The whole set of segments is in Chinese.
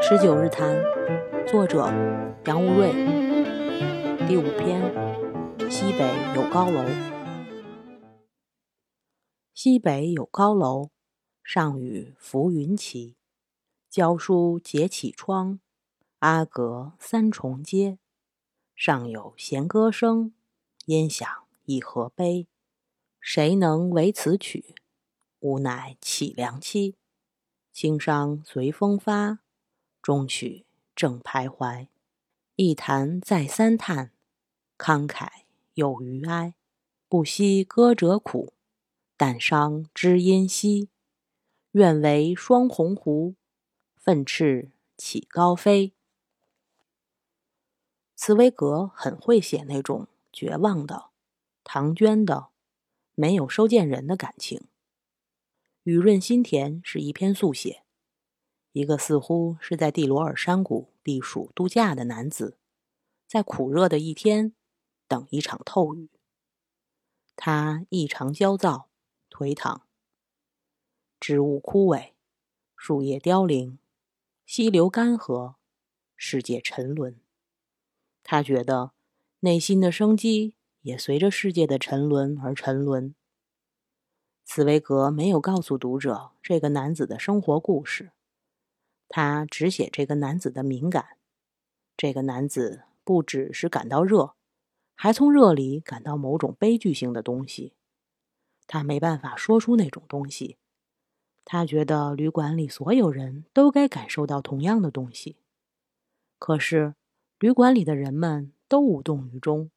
十九日谈，作者杨无瑞，第五篇：西北有高楼。西北有高楼，上与浮云齐。教书结绮窗，阿阁三重阶。上有弦歌声，音响一何悲。谁能为此曲？吾乃乞良妻。轻伤随风发。终曲正徘徊，一弹再三叹，慷慨有余哀。不惜歌者苦，但伤知音稀。愿为双鸿鹄，奋翅起高飞。茨威格很会写那种绝望的、唐娟的、没有收件人的感情。雨润心田是一篇速写。一个似乎是在蒂罗尔山谷避暑度假的男子，在苦热的一天等一场透雨。他异常焦躁、颓唐。植物枯萎，树叶凋零，溪流干涸，世界沉沦。他觉得内心的生机也随着世界的沉沦而沉沦。茨威格没有告诉读者这个男子的生活故事。他只写这个男子的敏感。这个男子不只是感到热，还从热里感到某种悲剧性的东西。他没办法说出那种东西。他觉得旅馆里所有人都该感受到同样的东西。可是，旅馆里的人们都无动于衷，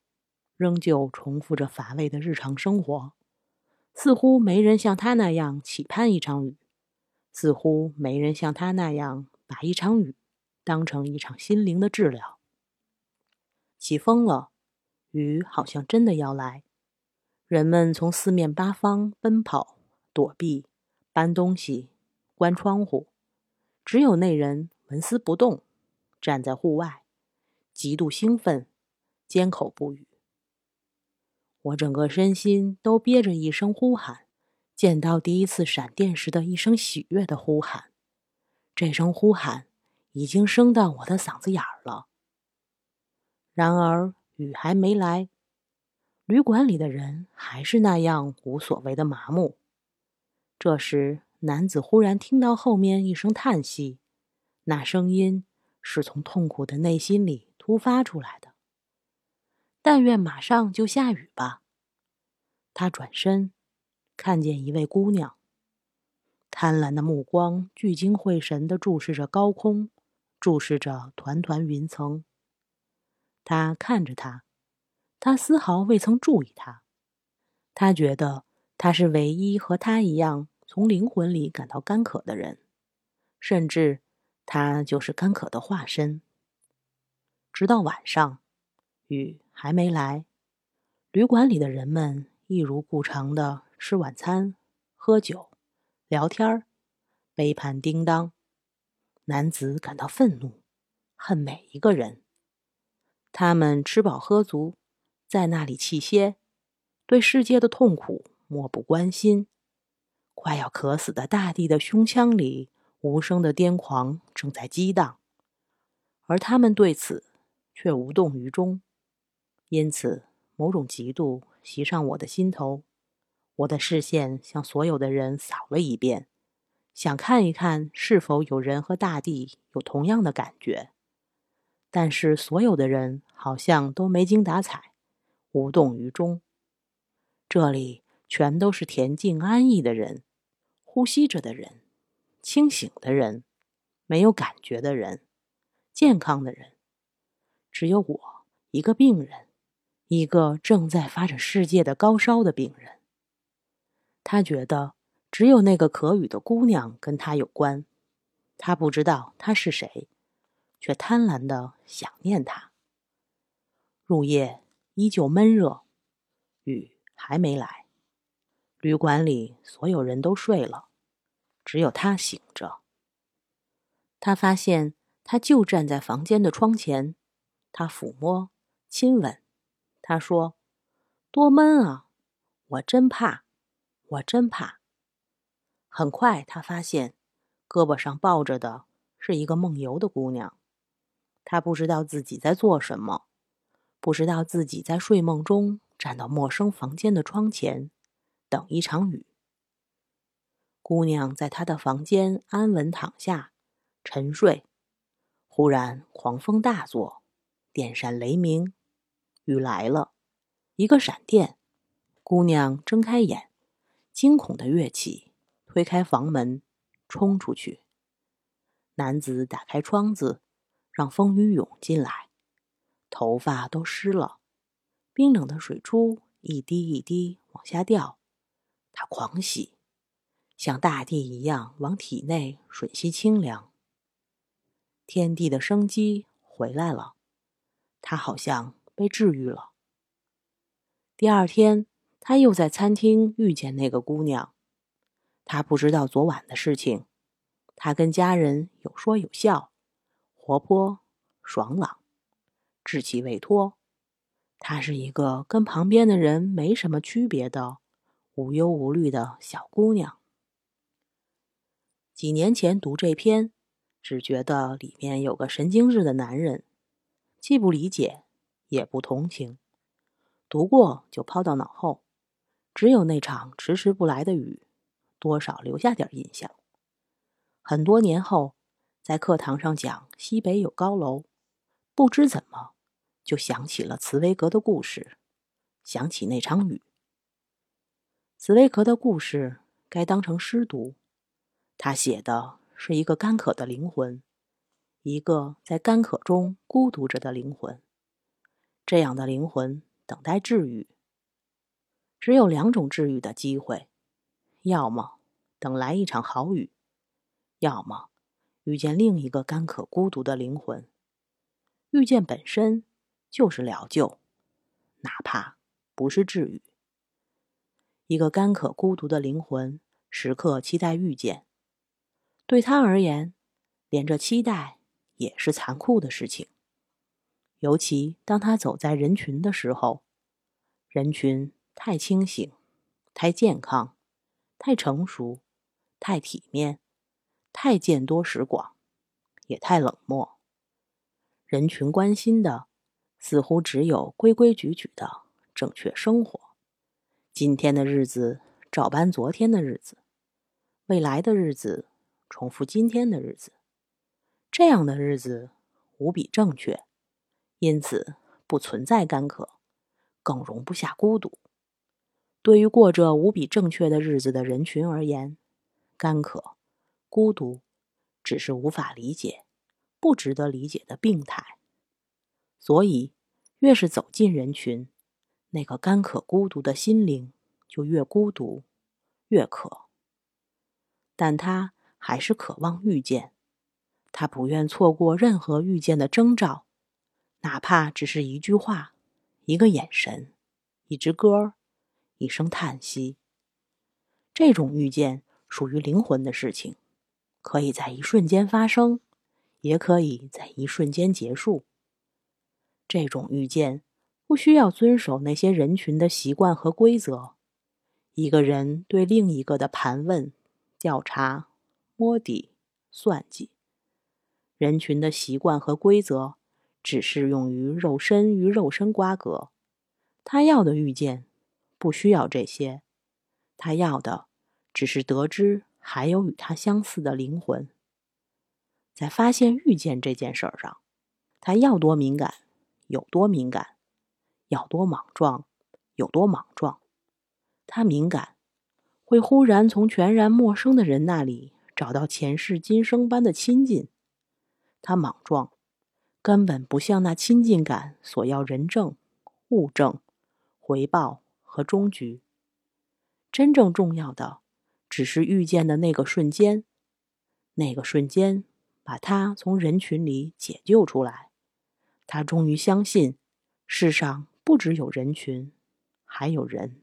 仍旧重复着乏味的日常生活，似乎没人像他那样期盼一场雨。似乎没人像他那样把一场雨当成一场心灵的治疗。起风了，雨好像真的要来。人们从四面八方奔跑、躲避、搬东西、关窗户，只有那人纹丝不动，站在户外，极度兴奋，缄口不语。我整个身心都憋着一声呼喊。见到第一次闪电时的一声喜悦的呼喊，这声呼喊已经升到我的嗓子眼儿了。然而雨还没来，旅馆里的人还是那样无所谓的麻木。这时，男子忽然听到后面一声叹息，那声音是从痛苦的内心里突发出来的。但愿马上就下雨吧。他转身。看见一位姑娘，贪婪的目光聚精会神地注视着高空，注视着团团云层。他看着她，他丝毫未曾注意她。他觉得他是唯一和他一样从灵魂里感到干渴的人，甚至他就是干渴的化身。直到晚上，雨还没来，旅馆里的人们一如故常的。吃晚餐，喝酒，聊天儿，杯盘叮当。男子感到愤怒，恨每一个人。他们吃饱喝足，在那里气歇，对世界的痛苦漠不关心。快要渴死的大地的胸腔里，无声的癫狂正在激荡，而他们对此却无动于衷。因此，某种嫉妒袭上我的心头。我的视线向所有的人扫了一遍，想看一看是否有人和大地有同样的感觉。但是所有的人好像都没精打采，无动于衷。这里全都是恬静安逸的人，呼吸着的人，清醒的人，没有感觉的人，健康的人。只有我一个病人，一个正在发着世界的高烧的病人。他觉得只有那个可雨的姑娘跟他有关，他不知道她是谁，却贪婪的想念她。入夜依旧闷热，雨还没来，旅馆里所有人都睡了，只有他醒着。他发现他就站在房间的窗前，他抚摸、亲吻，他说：“多闷啊！我真怕，我真怕。”很快，他发现胳膊上抱着的是一个梦游的姑娘。他不知道自己在做什么，不知道自己在睡梦中站到陌生房间的窗前，等一场雨。姑娘在他的房间安稳躺下，沉睡。忽然，狂风大作，电闪雷鸣，雨来了。一个闪电，姑娘睁开眼，惊恐的跃起，推开房门，冲出去。男子打开窗子。让风雨涌进来，头发都湿了，冰冷的水珠一滴一滴往下掉。他狂喜，像大地一样往体内吮吸清凉。天地的生机回来了，他好像被治愈了。第二天，他又在餐厅遇见那个姑娘，他不知道昨晚的事情，他跟家人有说有笑。活泼、爽朗、稚气未脱，她是一个跟旁边的人没什么区别的无忧无虑的小姑娘。几年前读这篇，只觉得里面有个神经质的男人，既不理解，也不同情。读过就抛到脑后，只有那场迟迟不来的雨，多少留下点印象。很多年后。在课堂上讲西北有高楼，不知怎么就想起了茨威格的故事，想起那场雨。茨威格的故事该当成诗读，他写的是一个干渴的灵魂，一个在干渴中孤独着的灵魂。这样的灵魂等待治愈，只有两种治愈的机会：要么等来一场好雨，要么。遇见另一个干渴孤独的灵魂，遇见本身就是疗救，哪怕不是治愈。一个干渴孤独的灵魂时刻期待遇见，对他而言，连着期待也是残酷的事情。尤其当他走在人群的时候，人群太清醒、太健康、太成熟、太体面。太见多识广，也太冷漠。人群关心的似乎只有规规矩矩的正确生活。今天的日子照搬昨天的日子，未来的日子重复今天的日子。这样的日子无比正确，因此不存在干渴，更容不下孤独。对于过着无比正确的日子的人群而言，干渴。孤独，只是无法理解、不值得理解的病态。所以，越是走进人群，那个干渴孤独的心灵就越孤独、越渴。但他还是渴望遇见，他不愿错过任何遇见的征兆，哪怕只是一句话、一个眼神、一支歌、一声叹息。这种遇见属于灵魂的事情。可以在一瞬间发生，也可以在一瞬间结束。这种遇见不需要遵守那些人群的习惯和规则。一个人对另一个的盘问、调查、摸底、算计，人群的习惯和规则只适用于肉身与肉身瓜葛。他要的遇见不需要这些，他要的只是得知。还有与他相似的灵魂，在发现遇见这件事儿上，他要多敏感有多敏感，要多莽撞有多莽撞。他敏感，会忽然从全然陌生的人那里找到前世今生般的亲近；他莽撞，根本不像那亲近感所要人证、物证、回报和终局。真正重要的。只是遇见的那个瞬间，那个瞬间把他从人群里解救出来。他终于相信，世上不只有人群，还有人；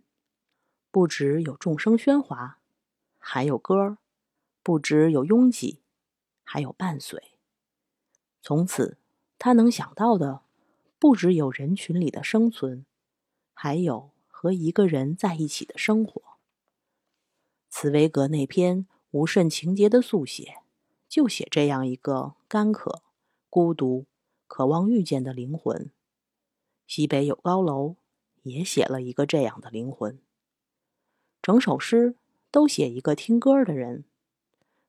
不只有众生喧哗，还有歌；不只有拥挤，还有伴随。从此，他能想到的，不只有人群里的生存，还有和一个人在一起的生活。茨威格那篇无甚情节的速写，就写这样一个干渴、孤独、渴望遇见的灵魂。西北有高楼，也写了一个这样的灵魂。整首诗都写一个听歌的人，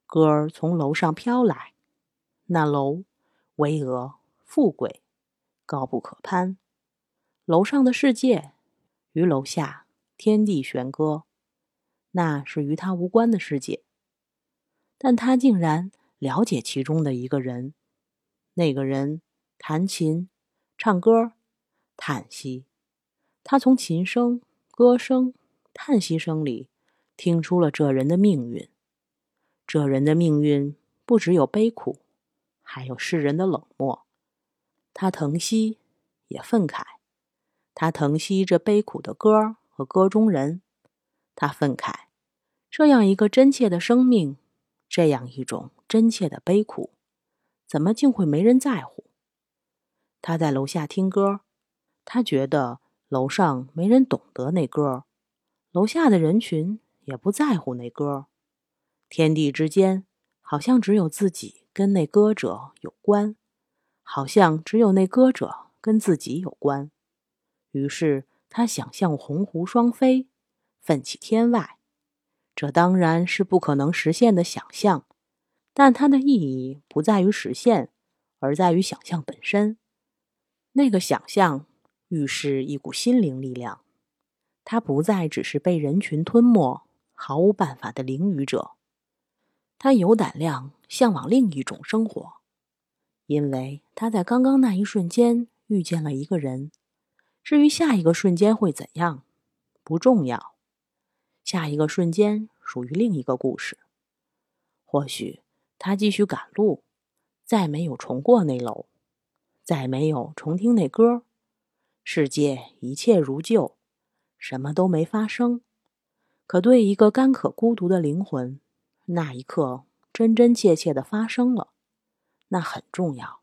歌儿从楼上飘来，那楼巍峨、富贵、高不可攀，楼上的世界与楼下天地悬割。那是与他无关的世界，但他竟然了解其中的一个人。那个人弹琴、唱歌、叹息。他从琴声、歌声、叹息声里听出了这人的命运。这人的命运不只有悲苦，还有世人的冷漠。他疼惜，也愤慨。他疼惜这悲苦的歌和歌中人。他愤慨，这样一个真切的生命，这样一种真切的悲苦，怎么竟会没人在乎？他在楼下听歌，他觉得楼上没人懂得那歌，楼下的人群也不在乎那歌，天地之间好像只有自己跟那歌者有关，好像只有那歌者跟自己有关。于是他想象鸿鹄双飞。奋起天外，这当然是不可能实现的想象，但它的意义不在于实现，而在于想象本身。那个想象预示一股心灵力量，它不再只是被人群吞没、毫无办法的淋雨者，他有胆量向往另一种生活，因为他在刚刚那一瞬间遇见了一个人。至于下一个瞬间会怎样，不重要。下一个瞬间属于另一个故事。或许他继续赶路，再没有重过那楼，再没有重听那歌，世界一切如旧，什么都没发生。可对一个干渴孤独的灵魂，那一刻真真切切的发生了，那很重要，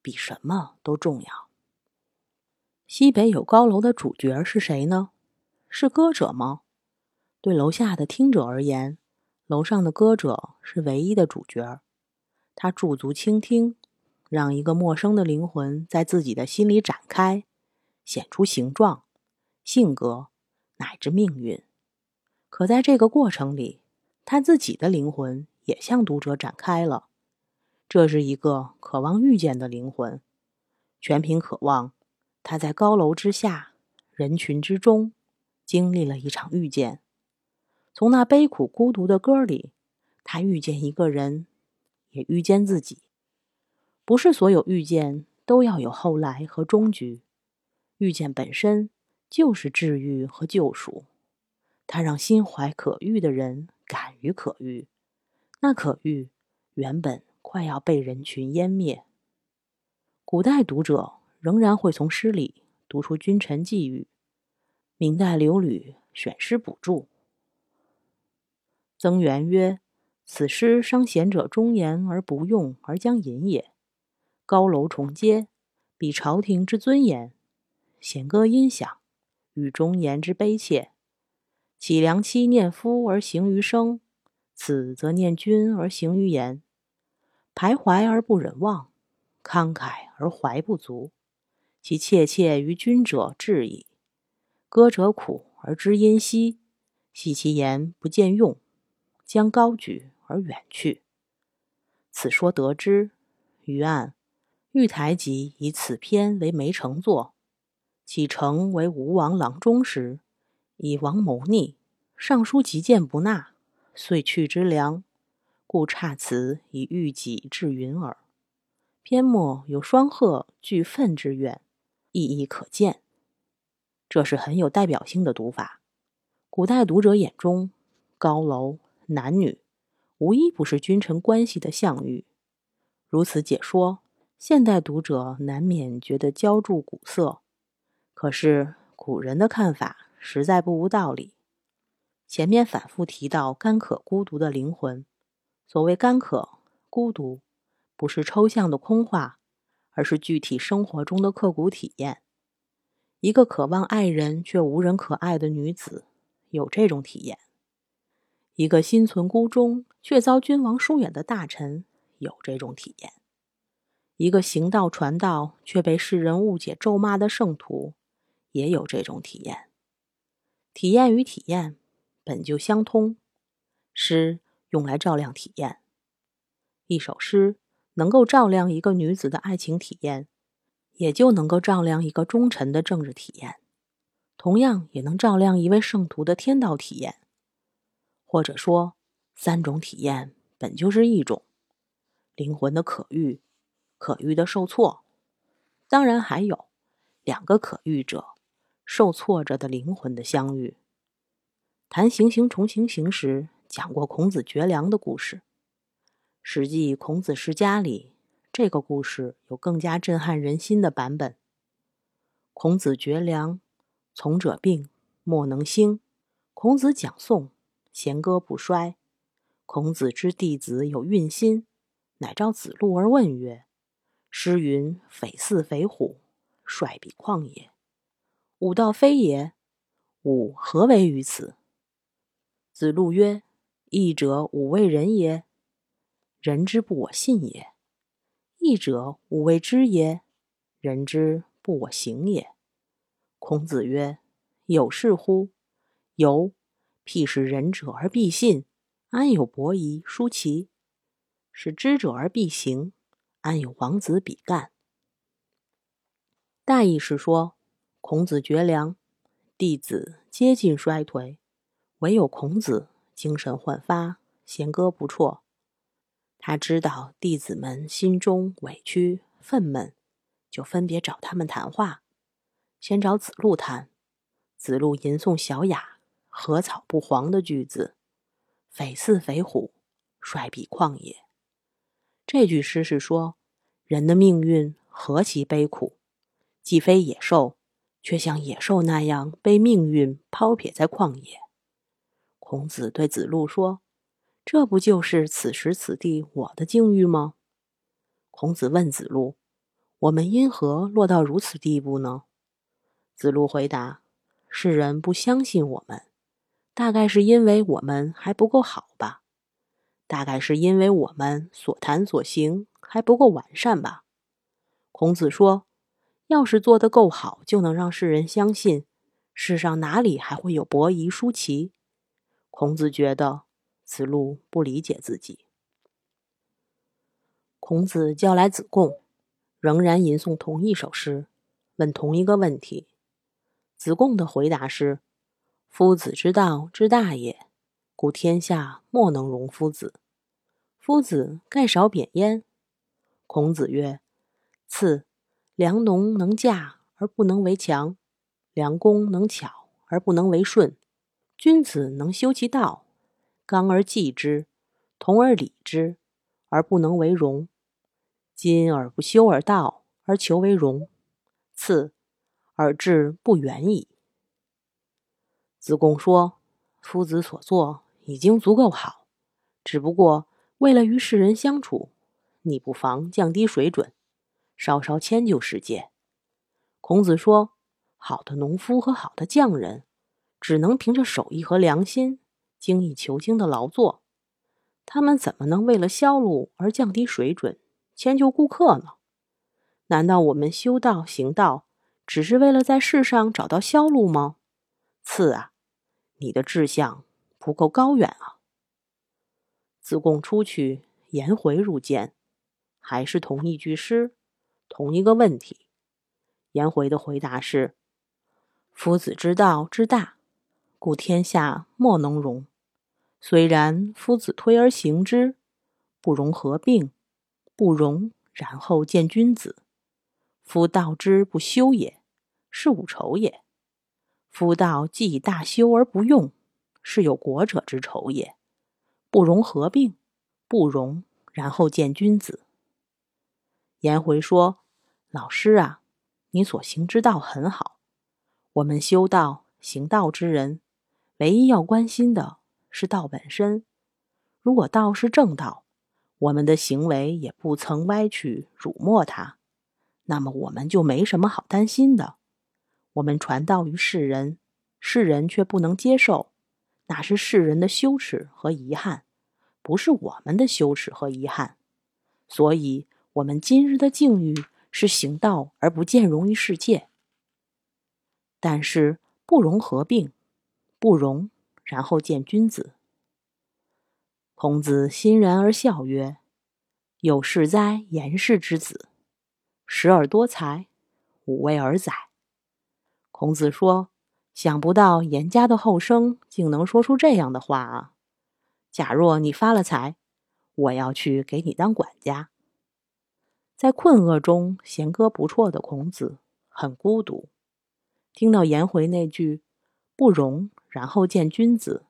比什么都重要。西北有高楼的主角是谁呢？是歌者吗？对楼下的听者而言，楼上的歌者是唯一的主角。他驻足倾听，让一个陌生的灵魂在自己的心里展开，显出形状、性格乃至命运。可在这个过程里，他自己的灵魂也向读者展开了。这是一个渴望遇见的灵魂，全凭渴望。他在高楼之下，人群之中，经历了一场遇见。从那悲苦孤独的歌里，他遇见一个人，也遇见自己。不是所有遇见都要有后来和终局，遇见本身就是治愈和救赎。它让心怀可遇的人敢于可遇，那可遇原本快要被人群湮灭。古代读者仍然会从诗里读出君臣际遇，明代刘吕选诗补注。曾源曰：“此诗伤贤者忠言而不用，而将隐也。高楼重阶，比朝廷之尊严；弦歌音响，与忠言之悲切。岂良妻念夫而行于声，此则念君而行于言。徘徊而不忍忘，慷慨而怀不足。其切切于君者至矣。歌者苦而知音兮，系其言不见用。”将高举而远去。此说得之，于案，玉台集以此篇为梅成作，启程为吴王郎中时，以王谋逆，尚书极谏不纳，遂去之良，故差此以喻己至云耳。篇末有双鹤俱愤之怨，意义可见。这是很有代表性的读法。古代读者眼中，高楼。男女无一不是君臣关系的象喻。如此解说，现代读者难免觉得浇筑古色。可是古人的看法实在不无道理。前面反复提到干渴孤独的灵魂，所谓干渴孤独，不是抽象的空话，而是具体生活中的刻骨体验。一个渴望爱人却无人可爱的女子有这种体验；一个心存孤忠却遭君王疏远的大臣有这种体验；一个行道传道却被世人误解咒骂的圣徒也有这种体验。体验与体验本就相通，诗用来照亮体验。一首诗能够照亮一个女子的爱情体验，也就能够照亮一个忠臣的政治体验，同样也能照亮一位圣徒的天道体验。或者说，三种体验本就是一种灵魂的可遇，可遇的受挫，当然还有两个可遇者。受挫着的灵魂的相遇。谈行行重行行时，讲过孔子绝粮的故事。史记孔子世家里，这个故事有更加震撼人心的版本。孔子绝粮，从者病，莫能兴。孔子讲颂，弦歌不衰。孔子之弟子有愠心，乃召子路而问曰：“诗云‘匪似匪虎，率比旷野’。”吾道非也，吾何为于此？子路曰：“义者，吾为人也；人之不我信也。义者，吾为知也；人之不我行也。”孔子曰：“有是乎？有。譬使仁者而必信，安有伯夷、叔齐？使知者而必行，安有王子、比干？”大意是说。孔子绝粮，弟子接近衰颓，唯有孔子精神焕发，弦歌不辍。他知道弟子们心中委屈愤懑，就分别找他们谈话。先找子路谈，子路吟诵小雅“何草不黄”的句子：“匪似匪虎，率比旷野。”这句诗是说，人的命运何其悲苦，既非野兽。却像野兽那样被命运抛撇在旷野。孔子对子路说：“这不就是此时此地我的境遇吗？”孔子问子路：“我们因何落到如此地步呢？”子路回答：“世人不相信我们，大概是因为我们还不够好吧？大概是因为我们所谈所行还不够完善吧？”孔子说。要是做得够好，就能让世人相信，世上哪里还会有伯夷、叔齐？孔子觉得子路不理解自己。孔子叫来子贡，仍然吟诵同一首诗，问同一个问题。子贡的回答是：“夫子之道之大也，故天下莫能容夫子。夫子盖少贬焉。”孔子曰：“次。”良农能嫁而不能为强，良工能巧而不能为顺，君子能修其道，刚而济之，同而理之，而不能为荣。今而不修而道，而求为荣，次而志不远矣。子贡说：“夫子所作已经足够好，只不过为了与世人相处，你不妨降低水准。”稍稍迁就世界。孔子说：“好的农夫和好的匠人，只能凭着手艺和良心，精益求精的劳作。他们怎么能为了销路而降低水准，迁就顾客呢？难道我们修道行道，只是为了在世上找到销路吗？次啊，你的志向不够高远啊！”子贡出去，颜回入见，还是同一句诗。同一个问题，颜回的回答是：“夫子之道之大，故天下莫能容。虽然夫子推而行之，不容合并，不容然后见君子。夫道之不修也，是无仇也。夫道既以大修而不用，是有国者之仇也。不容合并，不容然后见君子。”颜回说：“老师啊，你所行之道很好。我们修道行道之人，唯一要关心的是道本身。如果道是正道，我们的行为也不曾歪曲辱没它，那么我们就没什么好担心的。我们传道于世人，世人却不能接受，那是世人的羞耻和遗憾，不是我们的羞耻和遗憾。所以，我们今日的境遇是行道而不见容于世界。但是不容合并，不容，然后见君子。孔子欣然而笑曰：“有事哉，颜氏之子！识而多才，五味而载。”孔子说：“想不到颜家的后生竟能说出这样的话啊！假若你发了财，我要去给你当管家。”在困厄中弦歌不辍的孔子很孤独。听到颜回那句“不容，然后见君子”，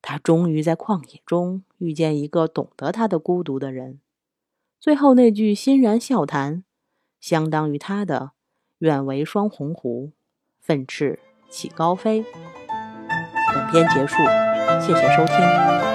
他终于在旷野中遇见一个懂得他的孤独的人。最后那句欣然笑谈，相当于他的“愿为双鸿鹄，奋翅起高飞”。本篇结束，谢谢收听。